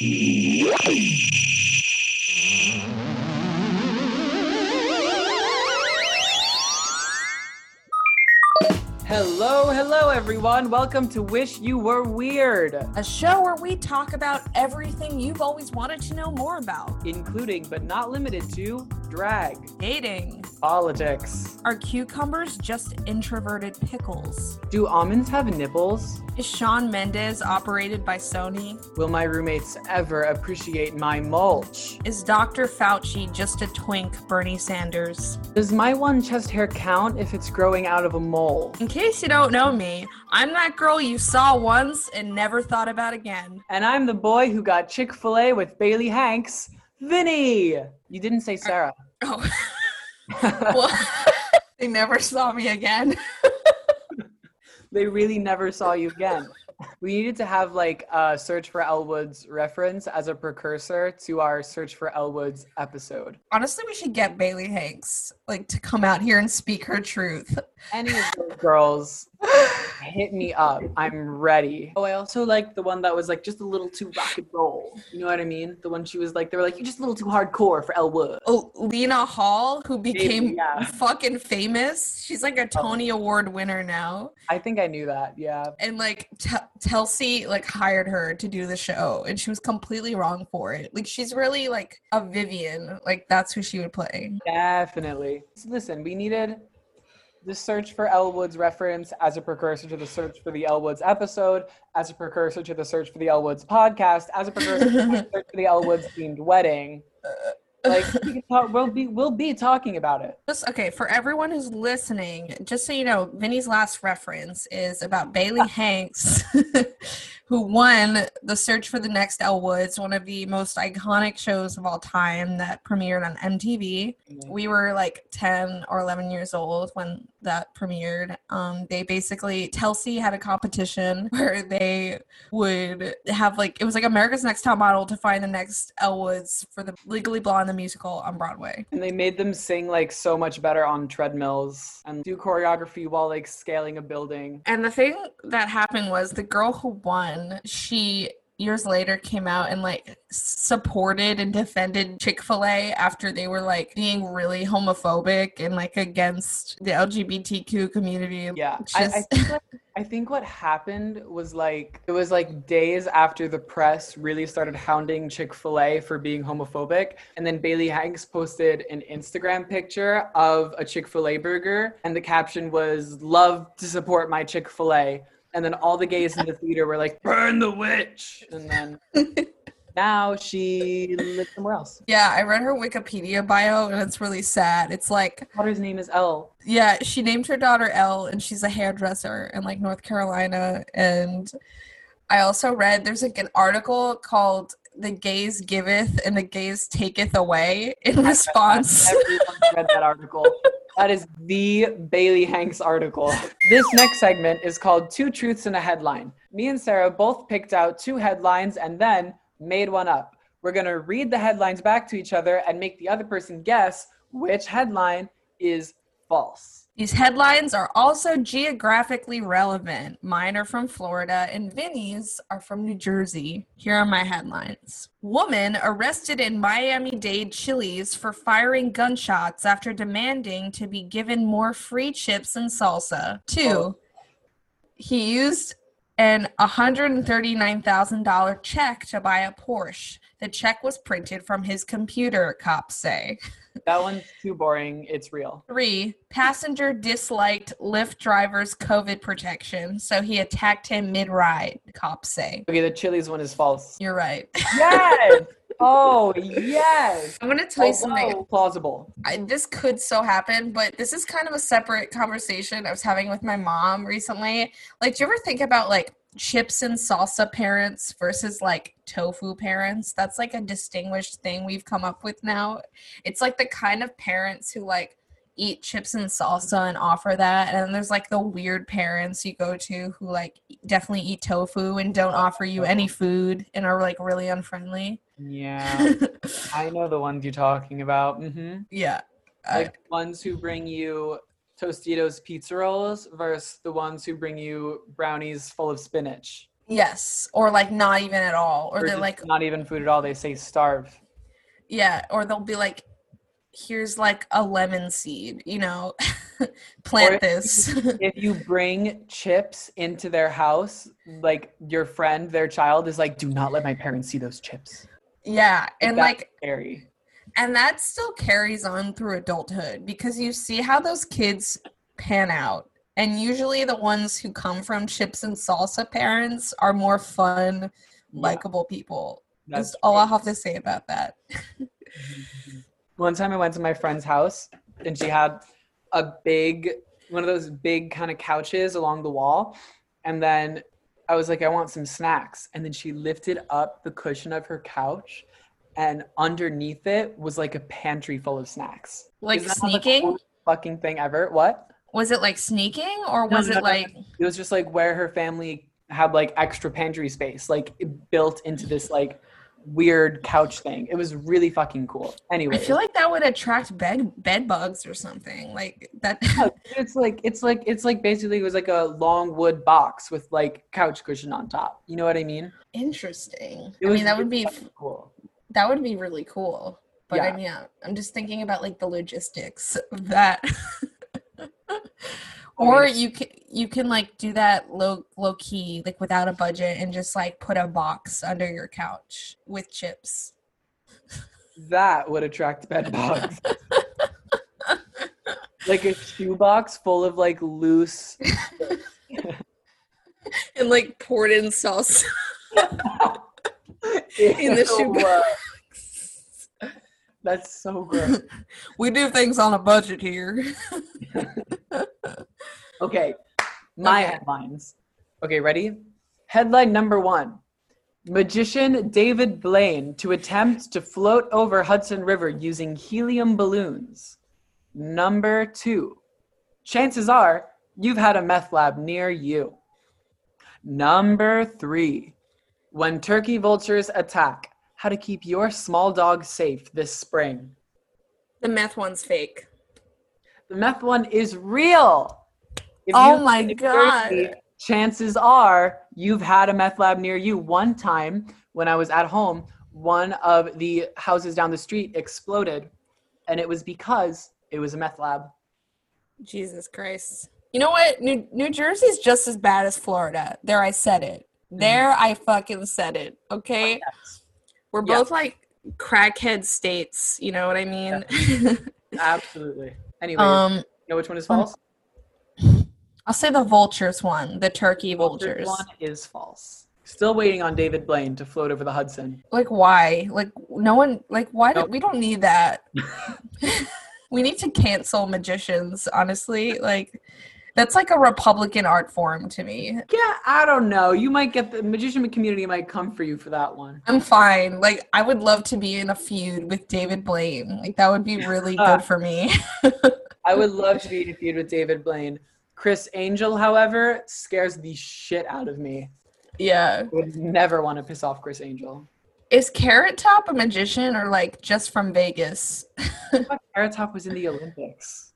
Hello, hello, everyone. Welcome to Wish You Were Weird, a show where we talk about everything you've always wanted to know more about, including but not limited to drag, dating, politics. Are cucumbers just introverted pickles? Do almonds have nipples? Is Shawn Mendes operated by Sony? Will my roommates ever appreciate my mulch? Is Dr. Fauci just a twink, Bernie Sanders? Does my one chest hair count if it's growing out of a mole? In case you don't know me, I'm that girl you saw once and never thought about again. And I'm the boy who got Chick fil A with Bailey Hanks, Vinny. You didn't say Sarah. Oh. well, they never saw me again. they really never saw you again. We needed to have like a search for Elle Woods reference as a precursor to our search for Elle Woods episode. Honestly, we should get Bailey Hanks like to come out here and speak her truth. Any of those girls hit me up. I'm ready. Oh, I also like the one that was like just a little too rock and roll. You know what I mean? The one she was like, they were like, you're just a little too hardcore for Elwood. Oh, Lena Hall, who became yeah. fucking famous. She's like a oh. Tony oh. Award winner now. I think I knew that. Yeah. And like T- Telsey like hired her to do the show, and she was completely wrong for it. Like she's really like a Vivian. Like that's who she would play. Definitely. Listen, we needed the search for Elle Woods reference as a precursor to the search for the Elle Woods episode, as a precursor to the search for the Elle Woods podcast, as a precursor to the search for the Elle Woods themed wedding. Like we talk, we'll be we'll be talking about it. Just okay for everyone who's listening. Just so you know, Vinny's last reference is about Bailey ah. Hanks, who won the Search for the Next Elle Woods, one of the most iconic shows of all time that premiered on MTV. Mm-hmm. We were like 10 or 11 years old when that premiered. Um, they basically, Telsey had a competition where they would have like, it was like America's Next Top Model to find the next Elle Woods for the Legally Blonde the musical on Broadway. And they made them sing like so much better on treadmills and do choreography while like scaling a building. And the thing that happened was the girl who won she years later came out and like supported and defended Chick-fil-A after they were like being really homophobic and like against the LGBTQ community. Yeah. Just... I, I, think like, I think what happened was like it was like days after the press really started hounding Chick-fil-A for being homophobic. And then Bailey Hanks posted an Instagram picture of a Chick-fil-A burger and the caption was love to support my Chick-fil-A and then all the gays in the theater were like, "Burn the witch!" And then now she lives somewhere else. Yeah, I read her Wikipedia bio, and it's really sad. It's like her daughter's name is Elle. Yeah, she named her daughter Elle, and she's a hairdresser in like North Carolina. And I also read there's like an article called "The Gays Giveth and the Gays Taketh Away" in response. Everyone read that article. That is the Bailey Hanks article. This next segment is called Two Truths and a Headline. Me and Sarah both picked out two headlines and then made one up. We're going to read the headlines back to each other and make the other person guess which headline is false. These headlines are also geographically relevant. Mine are from Florida, and Vinny's are from New Jersey. Here are my headlines Woman arrested in Miami Dade Chili's for firing gunshots after demanding to be given more free chips and salsa. Two, oh. he used an $139,000 check to buy a Porsche. The check was printed from his computer, cops say. That one's too boring. It's real. Three, passenger disliked Lyft driver's COVID protection, so he attacked him mid ride, cops say. Okay, the Chili's one is false. You're right. Yes! oh, yes. I'm going to tell you oh, something. Plausible. I, this could so happen, but this is kind of a separate conversation I was having with my mom recently. Like, do you ever think about like chips and salsa parents versus like tofu parents. That's like a distinguished thing we've come up with now. It's like the kind of parents who like eat chips and salsa and offer that. And then there's like the weird parents you go to who like definitely eat tofu and don't offer you any food and are like really unfriendly. Yeah. I know the ones you're talking about. Mm-hmm. Yeah. Like uh, ones who bring you Tostitos pizza rolls versus the ones who bring you brownies full of spinach. Yes, or like not even at all, or, Or they're like, not even food at all. They say starve. yeah, or they'll be like, here's like a lemon seed, you know, plant Or- this. if you bring chips into their house, like your friend, their child is like, do not let my parents see those chips. yeah, and That's like, scary. And that still carries on through adulthood because you see how those kids pan out. And usually the ones who come from chips and salsa parents are more fun, Yeah, likable people. that's That's all I'll have to say about that. One time I went to my friend's house and she had a big, one of those big kind of couches along the wall. And then I was like, I want some snacks. And then she lifted up the cushion of her couch and underneath it was like a pantry full of snacks. Like sneaking? fucking thing ever. What? Was it like sneaking or was no, it no, no. like It was just like where her family had like extra pantry space, like built into this like weird couch thing. It was really fucking cool. Anyway, I feel like that would attract bed bed bugs or something. Like that it's like it's like it's like basically it was like a long wood box with like couch cushion on top. You know what I mean? interesting. It I mean that would be cool. That would be really cool. But Yeah. I mean, yeah, I'm just thinking about like the logistics of that. Oh, or you can you can like do that low low key like without a budget and just like put a box under your couch with chips. That would attract bed bugs. like a shoebox full of like loose And like poured in sauce. In the shoebox. Uh, that's so gross. we do things on a budget here. Okay, my Okay. headlines. Okay, ready? Headline number one Magician David Blaine to attempt to float over Hudson River using helium balloons. Number two Chances are you've had a meth lab near you. Number three When turkey vultures attack, how to keep your small dog safe this spring. The meth one's fake. The meth one is real. If Oh my God. Jersey, chances are you've had a meth lab near you. One time when I was at home, one of the houses down the street exploded, and it was because it was a meth lab. Jesus Christ. You know what? New New Jersey's just as bad as Florida. There I said it. There I fucking said it. Okay? We're Yeah. both like crackhead states, you know what I mean? Absolutely. Anyway, um you know which one is false? I'll say the vultures one, the turkey Vultures vultures. one is false. Still waiting on David Blaine to float over the Hudson. Like why? Like no one like why do we don't need that. we need to cancel magicians, honestly. Like that's like a Republican art form to me. Yeah, I don't know. You might get the magician community might come for you for that one. I'm fine. Like I would love to be in a feud with David Blaine. Like that would be really good for me. I would love to be in a feud with David Blaine. Criss Angel, however, scares the shit out of me. yeah. I would never want to piss off Criss Angel. Is Carrot Top a magician or like just from Vegas? I thought Carrot Top was in the Olympics.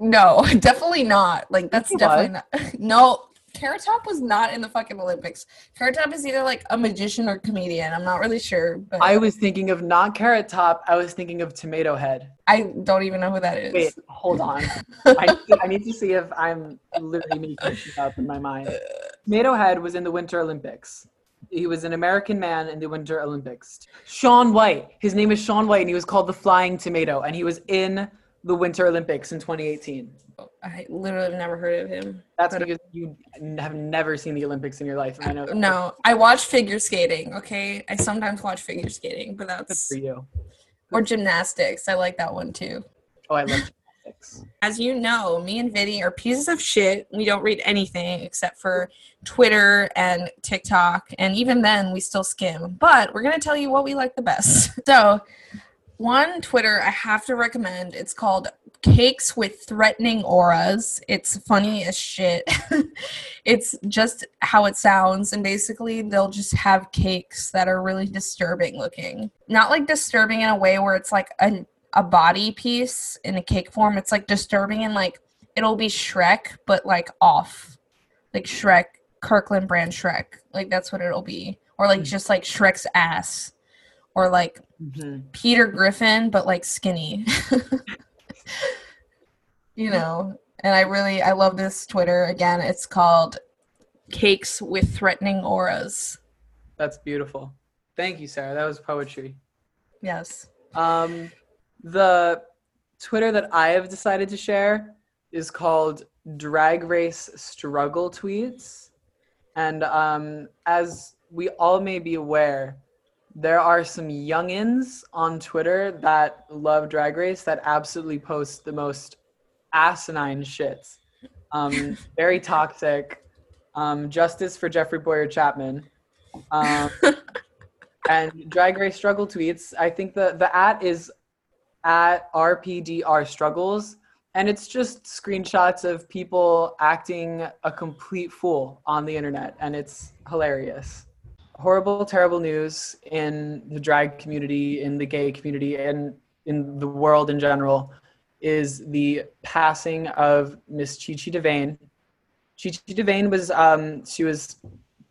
No, definitely not. Like that's definitely not. No, Carrot Top was not in the fucking Olympics. Carrot Top is either like a magician or comedian. I'm not really sure, but I was thinking of not Carrot Top. I was thinking of Tomato Head. I don't even know who that is. Wait, hold on. I, need to, I need to see if I'm literally making shit up in my mind. Tomato Head was in the Winter Olympics. He was an American man in the Winter Olympics. Shaun White. His name is Shaun White, and he was called the Flying Tomato, and he was in the Winter Olympics in 2018. I literally have never heard of him. That's But- uh, because you have never seen the Olympics in your life, I know. No, I watch figure skating. Okay, I sometimes watch figure skating, but Good that's for you. or gymnastics. I like that one too. Oh, I love gymnastics. As you know, me and Vinny are pieces of shit. We don't read anything except for Twitter and TikTok, and even then, we still skim. But we're gonna tell you what we like the best. So, one Twitter I have to recommend. It's called Cakes with Threatening Auras. It's funny as shit. it's just how it sounds, and basically, they'll just have cakes that are really disturbing looking. Not like disturbing in a way where it's like a a body piece in a cake form. It's like disturbing and like it'll be Shrek, but like off. Like Shrek Kirkland brand Shrek. Like that's what it'll be. Or like hmm. just like Shrek's ass. Or like Mhm. Peter Griffin, but like skinny. you know, and I really I love this Twitter. Again, it's called Cakes with Threatening Auras. That's beautiful. Thank you, Sarah. That was poetry. Yes. Um, the Twitter that I have decided to share is called Drag Race Struggle Tweets. And um, as we all may be aware, there are some youngins on Twitter that love Drag Race that absolutely post the most asinine shits. Um, very toxic. Um, justice for Jeffrey Bowyer-Chapman. Um, and Drag Race Struggle tweets. I think the the at is at RPDR Struggles, and it's just screenshots of people acting a complete fool on the internet, and it's hilarious. Horrible, terrible news in the drag community, in the gay community, and in the world in general is the passing of Miss Chi Chi DeVayne. Chi Chi DeVayne was um, she was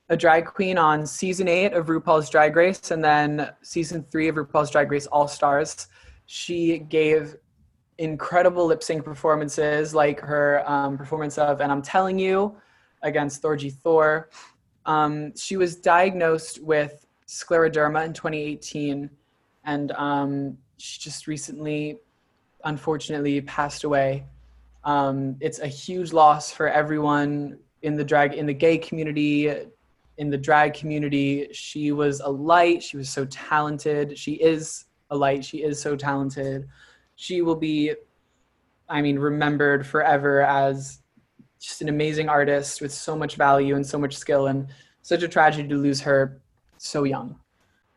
a drag queen on season eight of RuPaul's Drag Race and then season three of RuPaul's Drag Race All Stars. She gave incredible lip sync performances, like her um, performance of "And I'm Telling You" against Thorgy Thor. Um, she was diagnosed with scleroderma in 2018, and um, she just recently, unfortunately, passed away. Um, it's a huge loss for everyone in the drag in the gay community in the drag community. She was a light. She was so talented. She is a light. She is so talented. She will be, I mean, remembered forever as just an amazing artist with so much value and so much skill, and such a tragedy to lose her so young.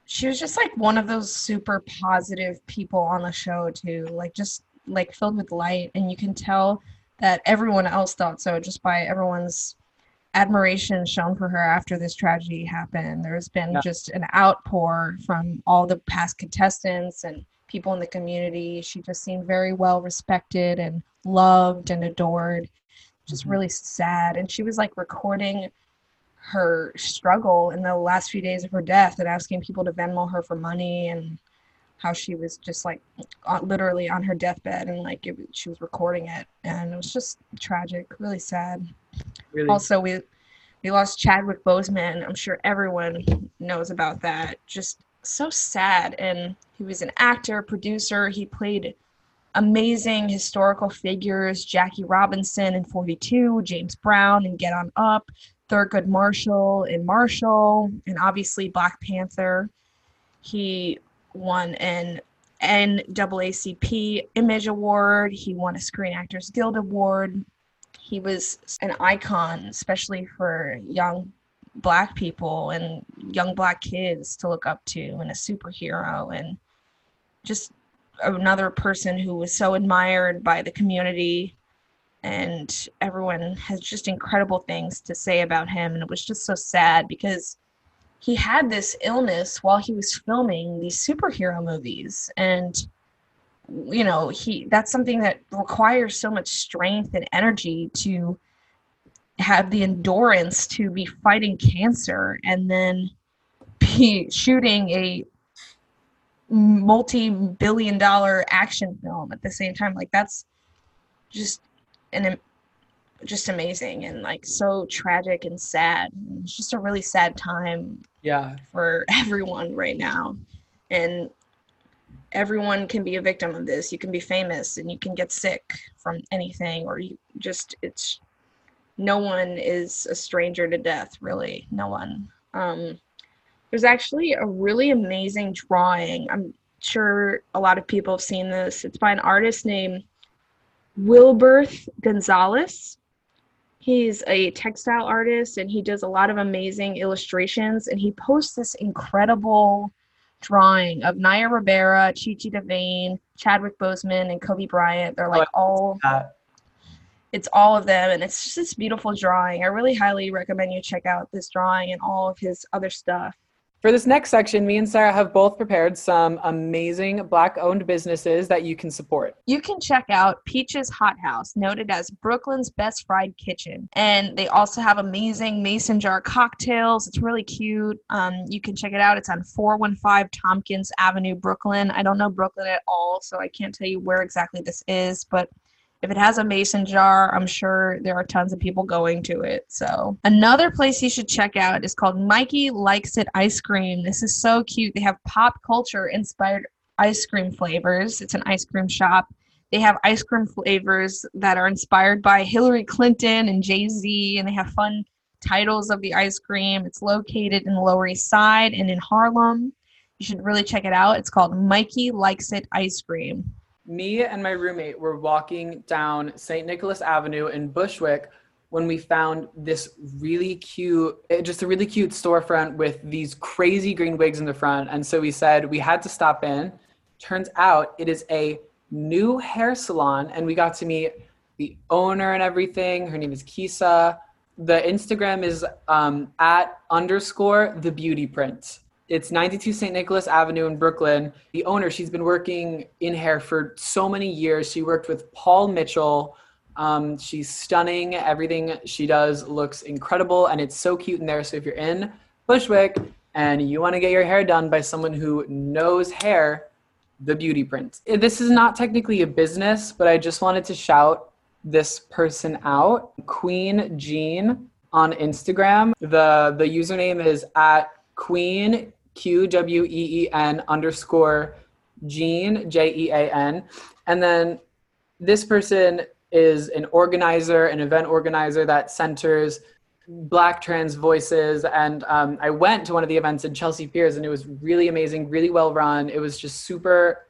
She was just like one of those super positive people on the show too. Like just like filled with light and you can tell that everyone else thought so just by everyone's admiration shown for her after this tragedy happened. There's been Yeah. just an outpour from all the past contestants and people in the community. She just seemed very well respected and loved and adored. Just really sad. And she was like recording her struggle in the last few days of her death and asking people to Venmo her for money and how she was just like literally on her deathbed and like it, she was recording it and it was just tragic, really sad. Really, Also, we we lost Chadwick Boseman. I'm sure everyone knows about that. Just so sad. And he was an actor, producer. He played amazing historical figures: Jackie Robinson in 42, James Brown in Get On Up, Thurgood Marshall in Marshall, and obviously Black Panther. He won an NAACP Image Award. He won a Screen Actors Guild Award he was an icon, especially for young black people and young black kids to look up to, and a superhero, and just another person who was so admired by the community. And everyone has just incredible things to say about him. And it was just so sad because he had this illness while he was filming these superhero movies. And you know he that's something that requires so much strength and energy to have the endurance to be fighting cancer and then be shooting a multi-billion dollar action film at the same time. Like that's just an just amazing and like so tragic and sad. It's just a really sad time yeah, for everyone right now. And everyone can be a victim of this. You can be famous and you can get sick from anything or you just it's no one is a stranger to death really. No one. Um there's actually a really amazing drawing i'm sure a lot of people have seen this it's by an artist named wilberth gonzalez he's a textile artist and he does a lot of amazing illustrations and he posts this incredible drawing of Naya Rivera, Chi Chi DeVayne, Chadwick Boseman, and Kobe Bryant. They're like oh, all that. it's all of them and it's just this beautiful drawing. I really highly recommend you check out this drawing and all of his other stuff. For this next section, me and Sarah have both prepared some amazing black owned businesses that you can support. You can check out Peach's Hot House, noted as Brooklyn's best fried kitchen. And they also have amazing mason jar cocktails. It's really cute. Um, you can check it out. It's on 415 Tompkins Avenue, Brooklyn. I don't know Brooklyn at all, so I can't tell you where exactly this is, but if it has a mason jar, I'm sure there are tons of people going to it. So, another place you should check out is called Mikey Likes It Ice Cream. This is so cute. They have pop culture inspired ice cream flavors. It's an ice cream shop. They have ice cream flavors that are inspired by Hillary Clinton and Jay Z, and they have fun titles of the ice cream. It's located in the Lower East Side and in Harlem. You should really check it out. It's called Mikey Likes It Ice Cream me and my roommate were walking down St. Nicholas Avenue in Bushwick when we found this really cute, eh, just a really cute storefront with these crazy green wigs in the front. And so we said we had to stop in. Turns out it is a new hair salon, and we got to meet the owner and everything. Her name is Kisa. The Instagram is um, at underscore the beauty print. It's 92 St. Nicholas Avenue in Brooklyn. The owner, she's been working in hair for so many years. She worked with Paul Mitchell. Um, she's stunning. Everything she does looks incredible, and it's so cute in there. So if you're in Bushwick and you want to get your hair done by someone who knows hair, the beauty print. This is not technically a business, but I just wanted to shout this person out. Queen Jean on Instagram. The the username is at Queen Q W E E N underscore Jean, J E A N. And then this person is an organizer, an event organizer that centers Black trans voices. And um, I went to one of the events in Chelsea Piers and it was really amazing, really well run. It was just super,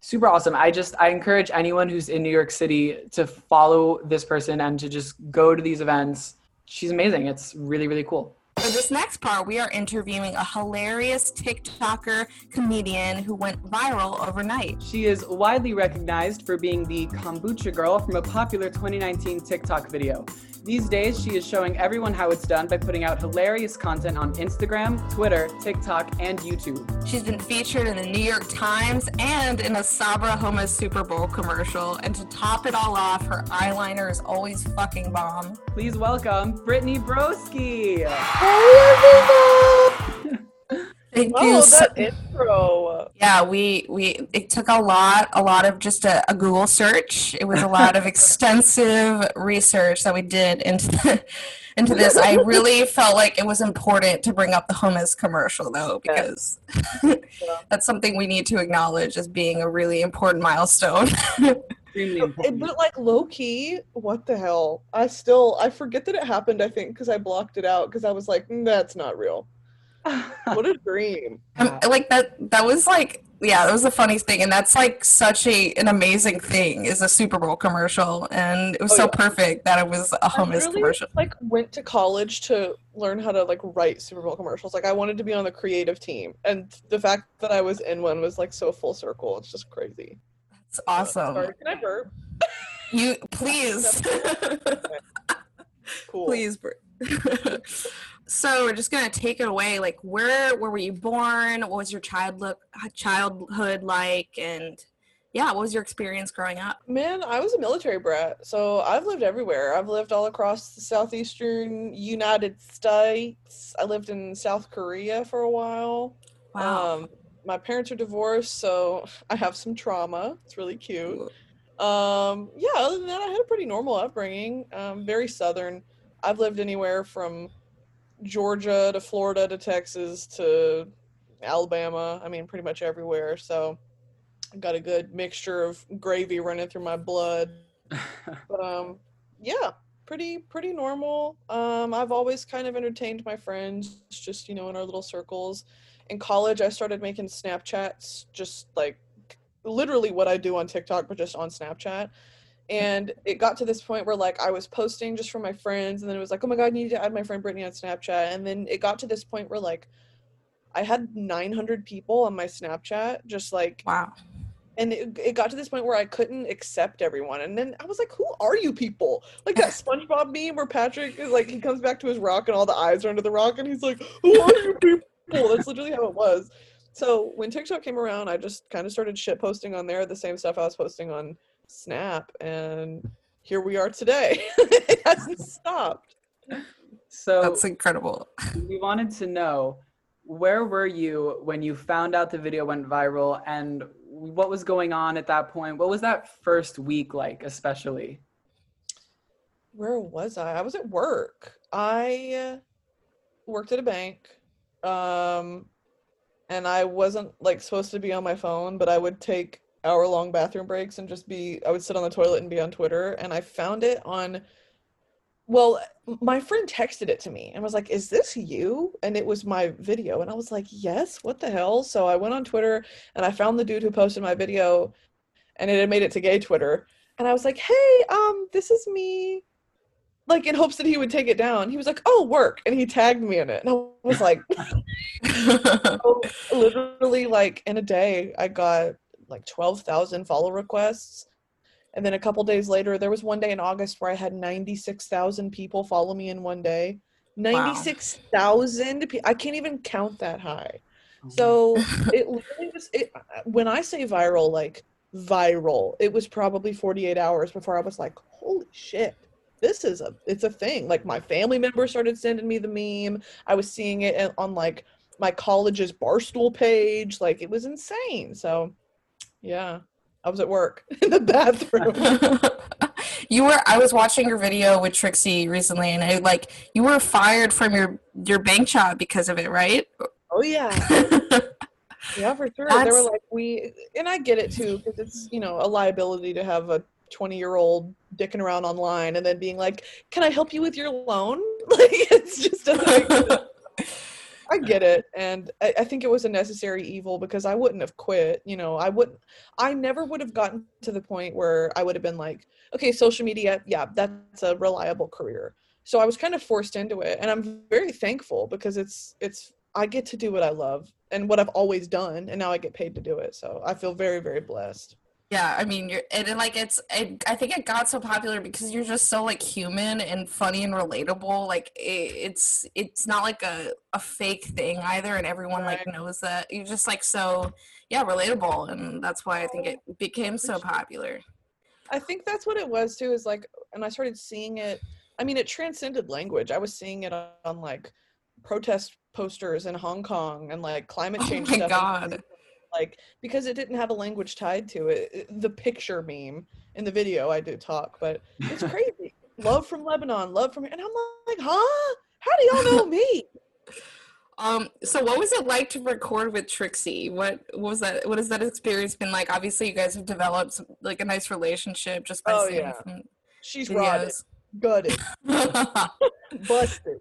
super awesome. I just, I encourage anyone who's in New York City to follow this person and to just go to these events. She's amazing. It's really, really cool. For this next part, we are interviewing a hilarious TikToker comedian who went viral overnight. She is widely recognized for being the kombucha girl from a popular 2019 TikTok video. These days, she is showing everyone how it's done by putting out hilarious content on Instagram, Twitter, TikTok, and YouTube. She's been featured in the New York Times and in a Sabra Hummus Super Bowl commercial. And to top it all off, her eyeliner is always fucking bomb. Please welcome Brittany Broski. Thank oh, you. So, that intro. Yeah, we we it took a lot, a lot of just a, a Google search. It was a lot of extensive research that we did into the, into this. I really felt like it was important to bring up the hummus commercial though, because yeah. that's something we need to acknowledge as being a really important milestone. Extremely important. But like low key, what the hell? I still I forget that it happened. I think because I blocked it out because I was like, mm, that's not real what a dream. Um, like that that was like yeah, that was the funniest thing. And that's like such a an amazing thing is a Super Bowl commercial. And it was oh, so yeah. perfect that it was a hummus really, commercial. Like went to college to learn how to like write Super Bowl commercials. Like I wanted to be on the creative team. And the fact that I was in one was like so full circle. It's just crazy. That's awesome. Uh, can I burp? You please. cool. Please burp. so we're just gonna take it away like where where were you born what was your childhood childhood like and yeah what was your experience growing up man i was a military brat so i've lived everywhere i've lived all across the southeastern united states i lived in south korea for a while wow. Um, my parents are divorced so i have some trauma it's really cute um yeah other than that i had a pretty normal upbringing um very southern i've lived anywhere from Georgia to Florida to Texas to Alabama. I mean, pretty much everywhere. So I've got a good mixture of gravy running through my blood. but um, yeah, pretty pretty normal. Um, I've always kind of entertained my friends, just you know, in our little circles. In college, I started making Snapchats, just like literally what I do on TikTok, but just on Snapchat and it got to this point where like I was posting just for my friends, and then it was like, oh my god, I need to add my friend Brittany on Snapchat, and then it got to this point where like I had 900 people on my Snapchat, just like wow. And it, it got to this point where I couldn't accept everyone, and then I was like, "Who are you people?" Like that SpongeBob meme where Patrick is like, he comes back to his rock, and all the eyes are under the rock, and he's like, "Who are you people?" That's literally how it was. So when TikTok came around, I just kind of started shit posting on there the same stuff I was posting on Snap, and here we are today. it hasn't stopped. So That's incredible. we wanted to know where were you when you found out the video went viral and what was going on at that point? What was that first week like, especially? Where was I? I was at work. I uh, worked at a bank. Um and I wasn't like supposed to be on my phone, but I would take hour long bathroom breaks and just be I would sit on the toilet and be on Twitter and I found it on well, my friend texted it to me and was like, "Is this you?" And it was my video and I was like, "Yes, what the hell?" So I went on Twitter and I found the dude who posted my video and it had made it to gay Twitter and I was like, "Hey, um this is me." Like in hopes that he would take it down. He was like, "Oh, work." And he tagged me in it. And I was like, so literally like in a day i got like 12,000 follow requests and then a couple days later there was one day in august where i had 96,000 people follow me in one day 96,000 pe- i can't even count that high oh so it literally was it, when i say viral like viral it was probably 48 hours before i was like holy shit this is a it's a thing. Like my family member started sending me the meme. I was seeing it on like my college's barstool page. Like it was insane. So yeah i was at work in the bathroom. You were I was watching your video with Trixie recently and I like you were fired from your your bank job because of it, right? oh yeah. Yeah for sure. They were like we and i get it too because it's you know a liability to have a 20 year old dicking around online and then being like can i help you with your loan like it's just doesn't make sense. I get it, and I, I think it was a necessary evil because I wouldn't have quit. You know, I wouldn't. I never would have gotten to the point where I would have been like, okay, social media, yeah, that's a reliable career. So I was kind of forced into it, and I'm very thankful because it's it's I get to do what I love and what I've always done, and now I get paid to do it. So I feel very very blessed. Yeah, I mean, you're and it, like it's. It, I think it got so popular because you're just so like human and funny and relatable. Like it, it's it's not like a a fake thing either, and everyone like knows that. You're just like so yeah relatable, and that's why I think it became so popular. I think that's what it was too. Is like, and I started seeing it. I mean, it transcended language. I was seeing it on, on like protest posters in Hong Kong and like climate change Oh change my stuff. God. Like because it didn't have a language tied to it. The picture meme in the video, I do talk, but it's crazy. love from Lebanon, love from, and I'm like, huh? How do y'all know me? Um, so what was it like to record with Trixie? What, what was that? What has that experience been like? Obviously, you guys have developed like a nice relationship just by Oh, seeing yeah. from She's rotted, gutted. busted.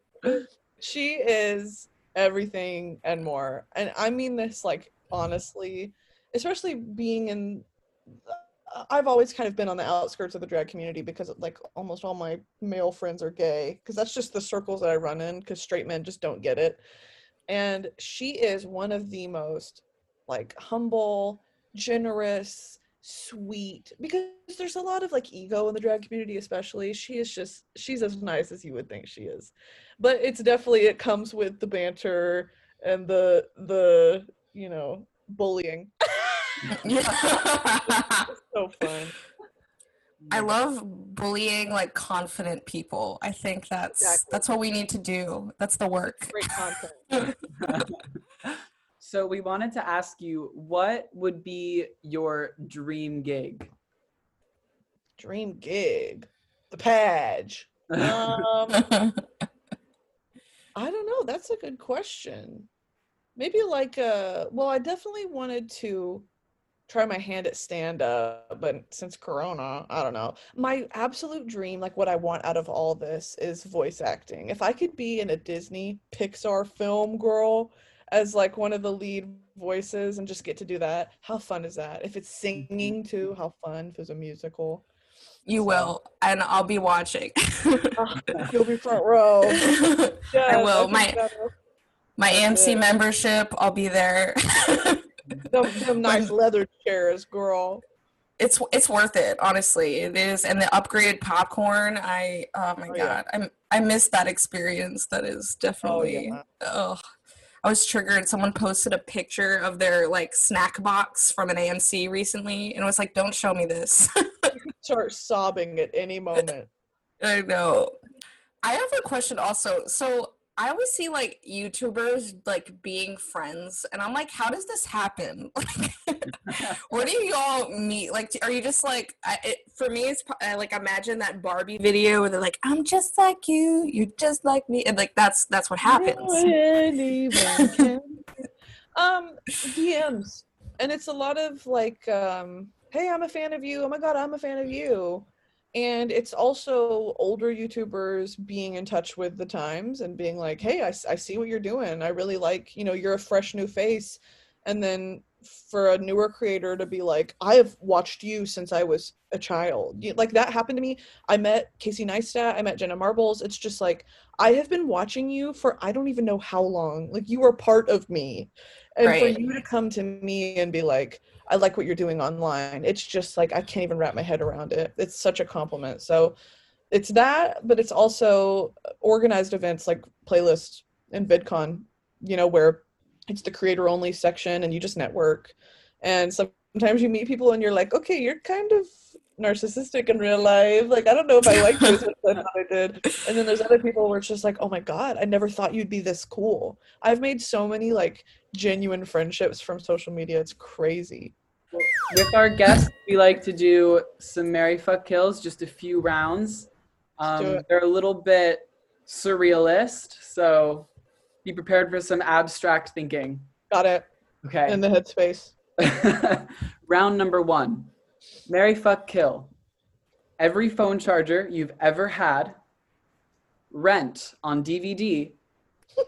She is everything and more. And I mean this like honestly, especially being in uh, I've always kind of been on the outskirts of the drag community because like almost all my male friends are gay because that's just the circles that I run in because straight men just don't get it. And she is one of the most like humble, generous, sweet because there's a lot of like ego in the drag community especially she is just she's as nice as you would think she is but it's definitely it comes with the banter and the the you know bullying yeah. so fun I love bullying like confident people. I think that's Exactly. that's what we need to do. That's the work. great content so we wanted to ask you what would be your dream gig? dream gig the page um I don't know. That's a good question. Maybe like uh well, I definitely wanted to try my hand at stand up, but since corona, I don't know. My absolute dream, like what I want out of all this is voice acting. If I could be in a Disney Pixar film girl as like one of the lead voices and just get to do that, how fun is that? If it's singing too, how fun if it's a musical. you So- will, and I'll be watching. You'll be front row. Yes, will. think My- My AMC membership, I'll be there. them, them nice leather chairs, girl. it's it's worth it, honestly. It is, and the upgraded popcorn. I oh my Oh, yeah. god, I'm I miss that experience. That is oh, definitely. yeah. Oh, I was triggered. Someone posted a picture of their like snack box from an AMC recently, and it was like, "Don't show me this." Start sobbing at any moment. I know. I have a question also. So I always see like YouTubers like being friends, and I'm like, how does this happen? Like, where do you all meet? Like, are you just like? I, it, for me, it's I like imagine that Barbie video where they're like, "I'm just like you, you're just like me," and like that's that's what happens. Um, DMs, and it's a lot of like, um, "Hey, I'm a fan of you. Oh my god, I'm a fan of you." And it's also older YouTubers being in touch with the times and being like, "Hey, I see what you're doing. I really like, you know, you're a fresh new face." And then for a newer creator to be like, "I have watched you since I was a child." You- Like that happened to me. I met Casey Neistat. I met Jenna Marbles. It's just like I have been watching you for I don't even know how long. Like you are part of me. And Right. for you to come to me and be like, I like what you're doing online. It's just like I can't even wrap my head around it. It's such a compliment. So it's that, but it's also uh, organized events like playlist and VidCon, you know, where it's the creator only section and you just network. And sometimes you meet people and you're like, okay, you're kind of narcissistic in real life. Like, I don't know if I like you as much as I thought I did. And then there's other people where it's just like, oh my God, I never thought you'd be this cool. I've made so many like genuine friendships from social media. It's crazy. With our guests, we like to do some Mary Fuck Kills, just a few rounds. Um, they're a little bit surrealist, so be prepared for some abstract thinking. Got it Okay. in the headspace. Round number one Mary Fuck Kill. Every phone charger you've ever had, rent on DVD,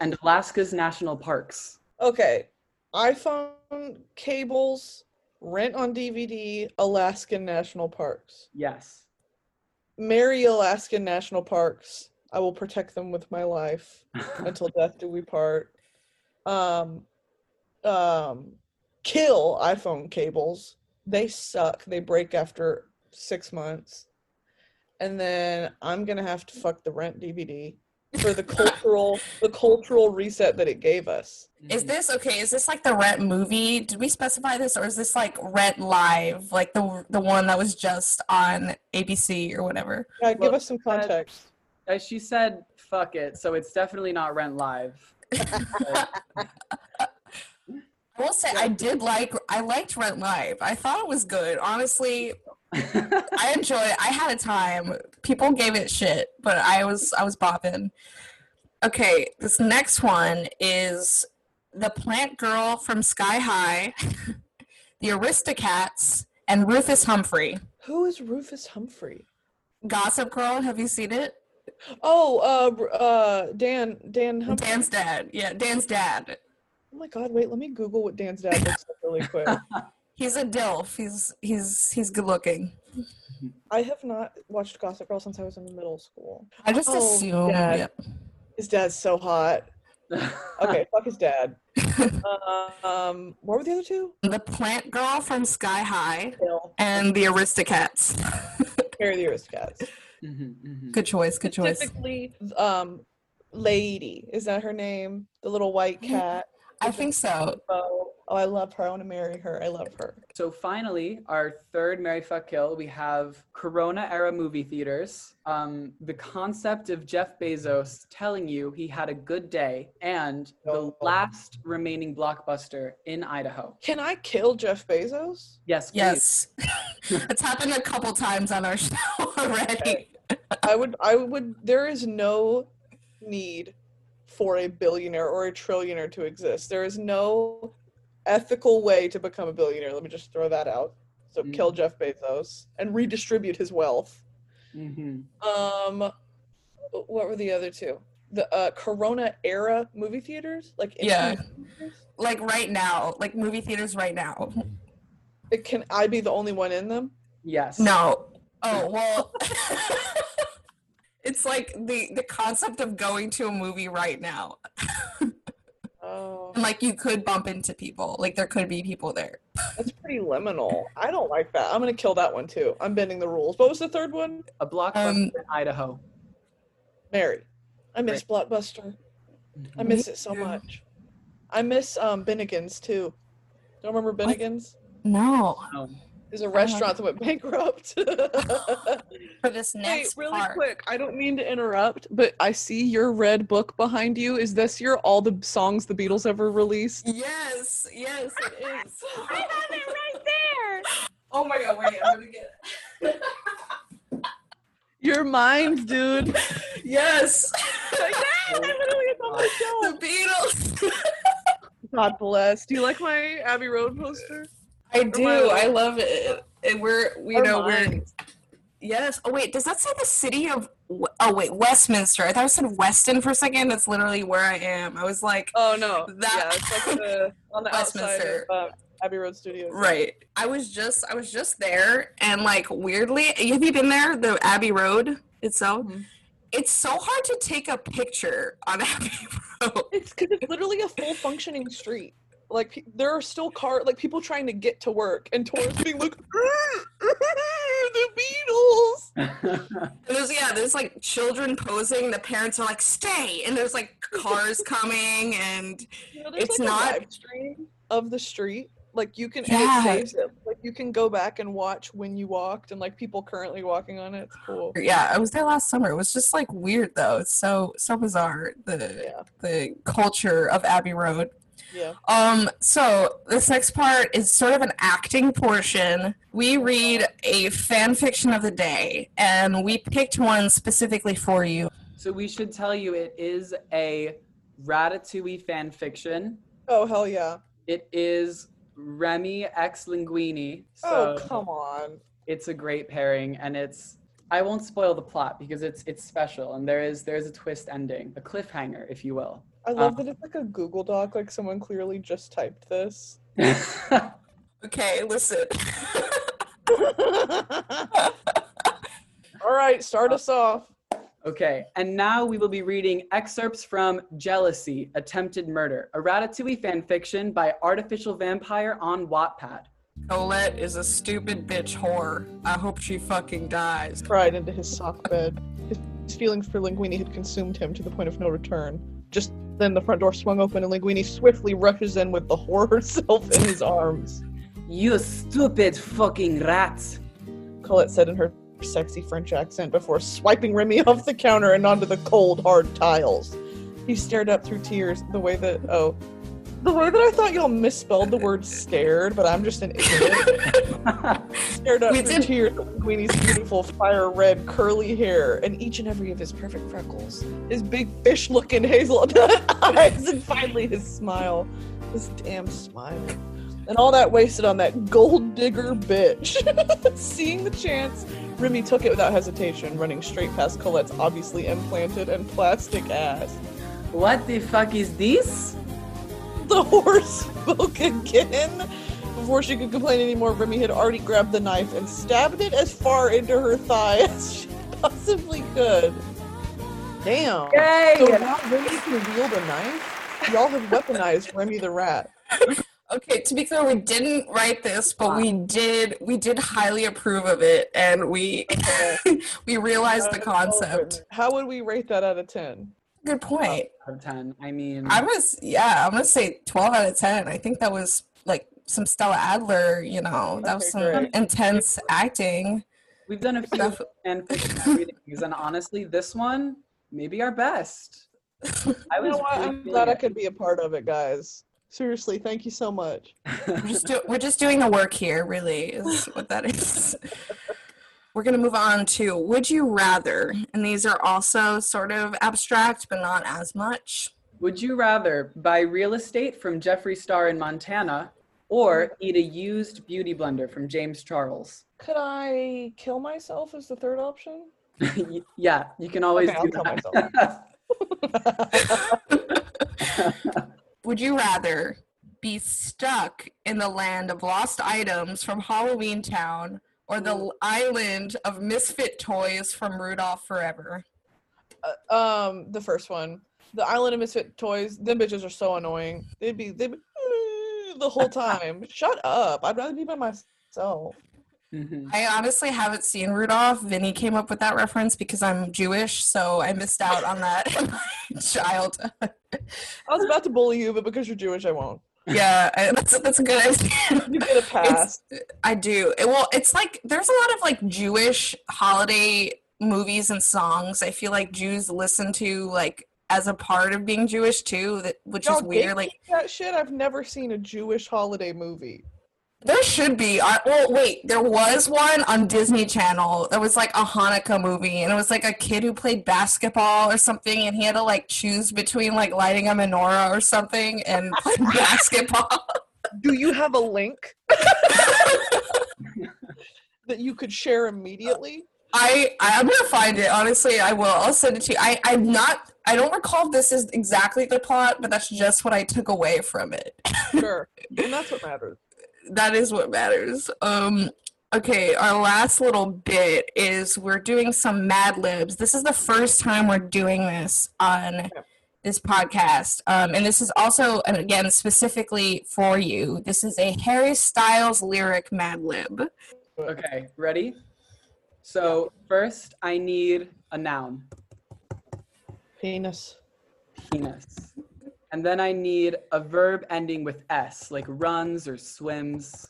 and Alaska's national parks. Okay. iPhone cables, rent on DVD, Alaskan National Parks. Yes. Marry Alaskan National Parks. I will protect them with my life until death do we part. Um, um, kill iPhone cables. They suck. They break after six months. And then I'm gonna have to fuck the rent DVD for the cultural the cultural reset that it gave us. Is this okay? Is this like the Rent movie? Did we specify this, or is this like Rent Live, like the the one that was just on ABC or whatever? Yeah, give Well, us some that- context. Uh, she said, fuck it, so it's definitely not Rent Live. I will say I did like I liked Rent Live. I thought it was good. Honestly, I enjoyed it. I had a time. People gave it shit, but I was I was bopping. Okay, this next one is the plant girl from Sky High, the Aristocats, and Rufus Humphrey. Who is Rufus Humphrey? Gossip Girl, have you seen it? Oh, uh, uh, Dan, Dan Humphrey. Dan's dad. Yeah, Dan's dad. Oh my God! Wait, let me Google what Dan's dad looks like really quick. He's a dilf. He's he's he's good looking. I have not watched Gossip Girl since I was in middle school. I just Oh, assume. dad. Yep. His dad's so hot. Okay, fuck his dad. um, what were the other two? The plant girl from Sky High Bill. and the Aristocats. Harry the Aristocats. Mhm, mhm. Good choice. Good choice. Specifically, um, Lady is that her name? The little white cat. I think so. Oh, oh, I love her. I want to marry her. I love her. So finally, our third Mary Fuck Kill, we have Corona era movie theaters. Um, the concept of Jeff Bezos telling you he had a good day and the Oh. last remaining blockbuster in Idaho. Can I kill Jeff Bezos? Yes, please. Yes. it's happened a couple times on our show already. I would. I would. There is no need for a billionaire or a trillionaire to exist. There is no ethical way to become a billionaire. Let me just throw that out. So kill Jeff Bezos and redistribute his wealth. Mhm. Um, what were the other two? The uh, Corona era movie theaters, like in- Yeah. Like right now, like movie theaters right now. It- Can I be the only one in them? Yes. No. Oh well. it's like the the concept of going to a movie right now, Oh, and like you could bump into people. Like there could be people there. that's pretty liminal. I don't like that. I'm gonna kill that one too. I'm bending the rules. What was the third one? A blockbuster Um, in Idaho. Mary. I miss Blockbuster. I miss it so too. much. I miss um Bennigan's too. Don't remember What? No. Um, There's a restaurant that went bankrupt. For this next Wait, really part. quick. I don't mean to interrupt, but I see your red book behind you. Is this your all the songs the Beatles ever released? Yes, yes, it is. I have it right there. oh my god, wait, I'm gonna get it. Your mind, dude. Yes. I literally it's on my shelf. the Beatles. God bless. Do you like my Abbey Road poster? I do. I love it. And we're, you Or know, we're yes. Oh wait, does that say the city of? Oh wait, Westminster. I thought it said Weston for a second. That's literally where I am. I was like, Oh no. That- yeah, it's like the, on the outside Westminster. of uh, Abbey Road Studios. right. I was just, I was just there, and like weirdly, have you been there? The Abbey Road itself. Mhm. It's so hard to take a picture on Abbey Road. It's because it's literally a full functioning street. Like pe- there are still car like people trying to get to work and tourists being like the Beatles. There's yeah, there's like children posing. The parents are like, "Stay!" And there's like cars coming, and You know, It's like not- live stream of the street. Like you can Yeah. it saves it. Like you can go back and watch when you walked and like people currently walking on it. It's cool. yeah, I was there last summer. It was just like weird though. It's so so bizarre the Yeah. the culture of Abbey Road. Yeah. Um, so this next part is sort of an acting portion. We read a fan fiction of the day, and we picked one specifically for you. so we should tell you it is a Ratatouille fan fiction. Oh hell yeah. It is Remy X Linguini. Oh So come on. it's a great pairing and it's I won't spoil the plot because it's it's special and there is there is a twist ending, a cliffhanger, if you will. I love Um, that it's like a Google Doc, like someone clearly just typed this. Okay, listen. All right, start us off. okay, and now we will be reading excerpts from Jealousy, Attempted Murder, a Ratatouille fan fiction by Artificial Vampire on Wattpad. Colette is a stupid bitch whore. I hope she fucking dies. Cried into his sock bed. His, his feelings for Linguini had consumed him to the point of no return. Just then the front door swung open and Linguini swiftly rushes in with the whore herself in his arms. You stupid fucking rat. Colette said in her sexy French accent before swiping Remy off the counter and onto the cold, hard tiles. He stared up through tears the way that, oh, the way that I thought y'all misspelled the word stared, but I'm just an idiot. stared up We did- tears at Linguini's beautiful fire red curly hair and each and every of his perfect freckles, his big fish looking hazelnut eyes, and finally his smile. His damn smile. And all that wasted on that gold digger bitch. Seeing the chance, Remy took it without hesitation, running straight past Colette's obviously implanted and plastic ass. what the fuck is this? The horse spoke again. Before she could complain anymore, Remy had already grabbed the knife and stabbed it as far into her thigh as she possibly could. Damn. Yay! So now Remy can wield a knife? Y'all have weaponized Remy the rat. Okay, to be clear, we didn't write this, but we did we did highly approve of it and we we realized the concept. How would we rate that out of 10? Good point. Out of 10. I mean, I was yeah, I'm gonna say twelve out of ten. I think that was like some Stella Adler, you know, that was some great. intense acting. we've done a few Def- fan readings, and honestly, this one maybe our best. I You was know what? really I'm feeling glad I could be a part of it, guys. Seriously, thank you so much. We're just do- we're just doing the work here, really, is what that is. We're gonna move on to Would You Rather, and these are also sort of abstract, but not as much. Would you rather buy real estate from Jeffree Star in Montana or eat a used beauty blender from James Charles? Could I kill myself as the third option? Yeah, you can always Okay, I'll do kill that. Would you rather be stuck in the land of lost items from Halloween Town or the l- island of misfit toys from Rudolph Forever? Uh, um, the first one. The Island of Misfit Toys. Them bitches are so annoying. They'd be they'd be the whole time. Shut up. I'd rather be by myself. Mhm. I honestly haven't seen Rudolph. Vinny came up with that reference because I'm Jewish, so I missed out on that in my childhood. I was about to bully you, but because you're Jewish, I won't. Yeah, I- that's that's a good idea. You get a pass. I do. It- Well, it's like there's a lot of like Jewish holiday movies and songs. I feel like Jews listen to like as a part of being Jewish too, that which Y'all is weird. Like that shit. I've never seen a Jewish holiday movie. There should be. I, well, wait, there was one on Disney Channel. That was like a Hanukkah movie, and it was like a kid who played basketball or something, and he had to like choose between like lighting a menorah or something and playing basketball. Do you have a link that you could share immediately? I I'm gonna find it. Honestly, I will. I'll send it to you. I I'm not. I don't recall if this is exactly the plot, but that's just what I took away from it. Sure. and that's what matters. That is what matters. Um. Okay, our last little bit is we're doing some Mad Libs. This is the first time we're doing this on this podcast, um, and this is also, and again, specifically for you. This is a Harry Styles lyric Mad Lib. Okay, ready? So first, I need a noun, Penis. penis. And then I need a verb ending with S, like runs or swims.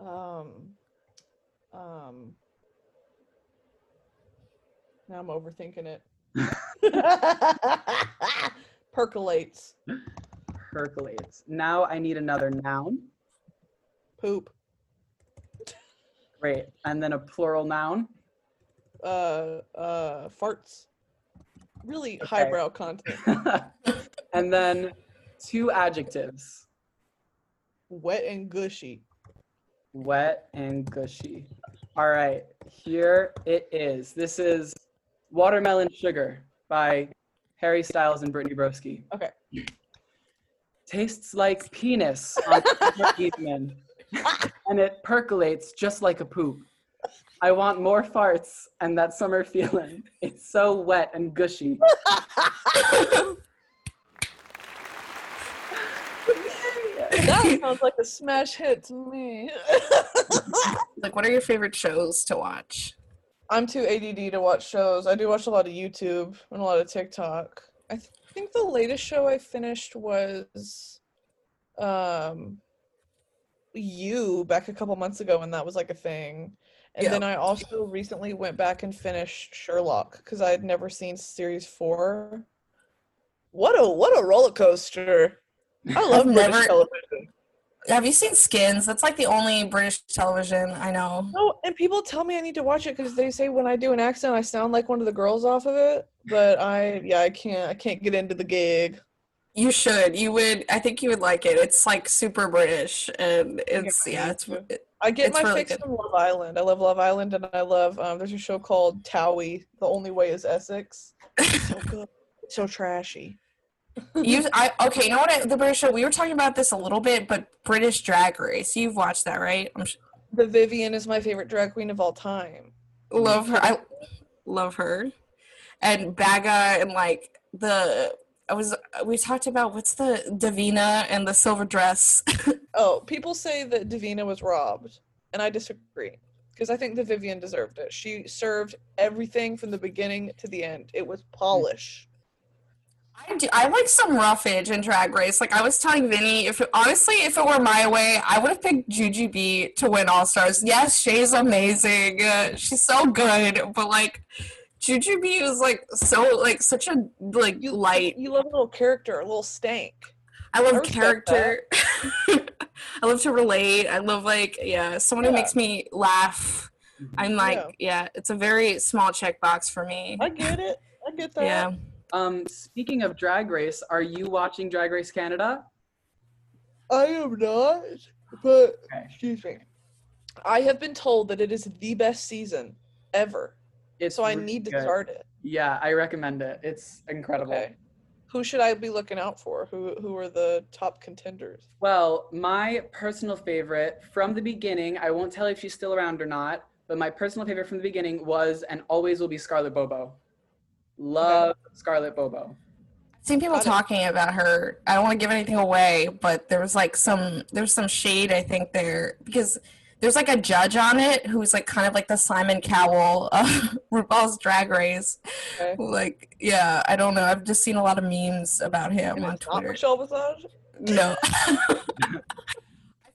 Um. Um. Now I'm overthinking it. Percolates. Percolates. Now I need another noun. Poop. Great. And then a plural noun. Uh. Uh. Farts. Really Okay. highbrow content. and then two adjectives Wet and gushy. wet and gushy. All right, here it is. This is Watermelon Sugar by Harry Styles and Brittany Broski. Okay. Tastes like penis on Evening, and it percolates just like a poop. I want more farts and that summer feeling. It's so wet and gushy. that sounds like a smash hit to me. Like, what are your favorite shows to watch? I'm too ADD to watch shows. I do watch a lot of YouTube and a lot of TikTok. I th- think the latest show I finished was um you back a couple months ago when that was like a thing. And Yeah. then I also recently went back and finished Sherlock because I had never seen series four. What a what a roller coaster. I love British never- television. Have you seen Skins? That's like the only British television I know. No, and people tell me I need to watch it because they say when I do an accent, I sound like one of the girls off of it. But I, yeah, I can't. I can't get into the gig. You should. You would. I think you would like it. It's like super British, and it's I yeah. It's it, I get It's my really fix good. from Love Island. I love Love Island, and I love. Um, there's a show called Towie. The only way is Essex. So good. so trashy. You. I okay. You know what? I, the British show. We were talking about this a little bit, but British Drag Race. You've watched that, right? The Vivian is my favorite drag queen of all time. love her. I love her, and Baga, and like the. I was. We talked about what's the Davina and the silver dress. Oh, people say that Davina was robbed, and I disagree because I think the Vivian deserved it. She served everything from the beginning to the end. It was mm-hmm. polish. I do. I like some roughage in Drag Race. Like I was telling Vinny, if honestly, if it were my way, I would have picked Jujubee to win All Stars. Yes, Shea's amazing. Uh, she's so good, but like Jujubee was like so like such a like You light. You love a little character, a little stank. I love I character. I love to relate. I love like yeah, someone who makes me laugh. I'm like Yeah. yeah, it's a very small checkbox for me. I get it. I get that. Yeah. Um, speaking of Drag Race, are you watching Drag Race Canada? I am not, but Okay. excuse me. I have been told that it is the best season ever, It's so I really need to good. start it. Yeah, I recommend it. It's incredible. Okay. Who should I be looking out for? Who who are the top contenders? Well, my personal favorite from the beginning, I won't tell if she's still around or not, but my personal favorite from the beginning was and always will be Scarlett BoBo. Love Scarlett BoBo. seen people talking about her. I don't want to give anything away, but there was like some there's some shade I think there because there's like a judge on it who's like kind of like the Simon Cowell of RuPaul's Drag Race. Okay. Like, yeah, I don't know. I've just seen a lot of memes about him And on it's not Twitter. Michelle Visage. No.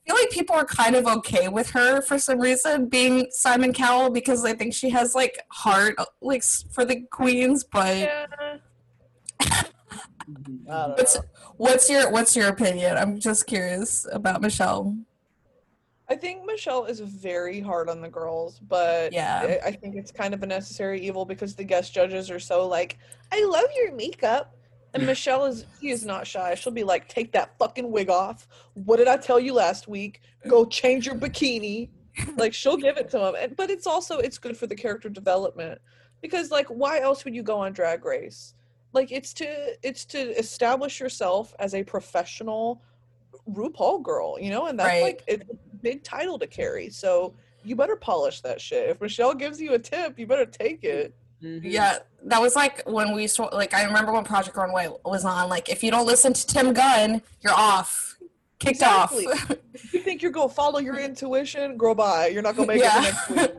I feel like people are kind of okay with her for some reason being Simon Cowell because they think she has like heart like for the queens, but Yeah. What's what's your what's your opinion? I'm just curious about Michelle. I think Michelle is very hard on the girls, but Yeah. I I think it's kind of a necessary evil because the guest judges are so like, I love your makeup. And Michelle is she is not shy. She'll be like, take that fucking wig off. What did I tell you last week? Go change your bikini. Like she'll give it to him. And but it's also it's good for the character development. Because like why else would you go on drag race? Like it's to it's to establish yourself as a professional RuPaul girl, you know, and that's Right. like it's a big title to carry. So you better polish that shit. If Michelle gives you a tip, you better take it. Mhm. Yeah, that was like when we saw like I remember when Project Runway was on. Like if you don't listen to Tim Gunn, you're off, kicked Exactly. off. You think you're gonna follow your intuition, girl, bye. You're not gonna make it Yeah. the next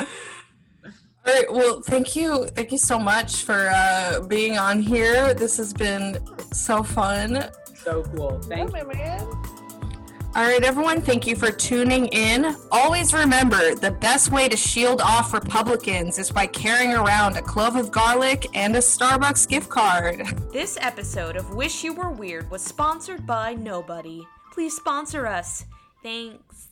week. All right. Well, thank you. Thank you so much for uh, being on here. This has been so fun. So cool. Thank Yeah, you. my man. All right, everyone. Thank you for tuning in. Always remember the best way to shield off Republicans is by carrying around a clove of garlic and a Starbucks gift card. This episode of Wish You Were Weird was sponsored by Nobody. Please sponsor us. Thanks.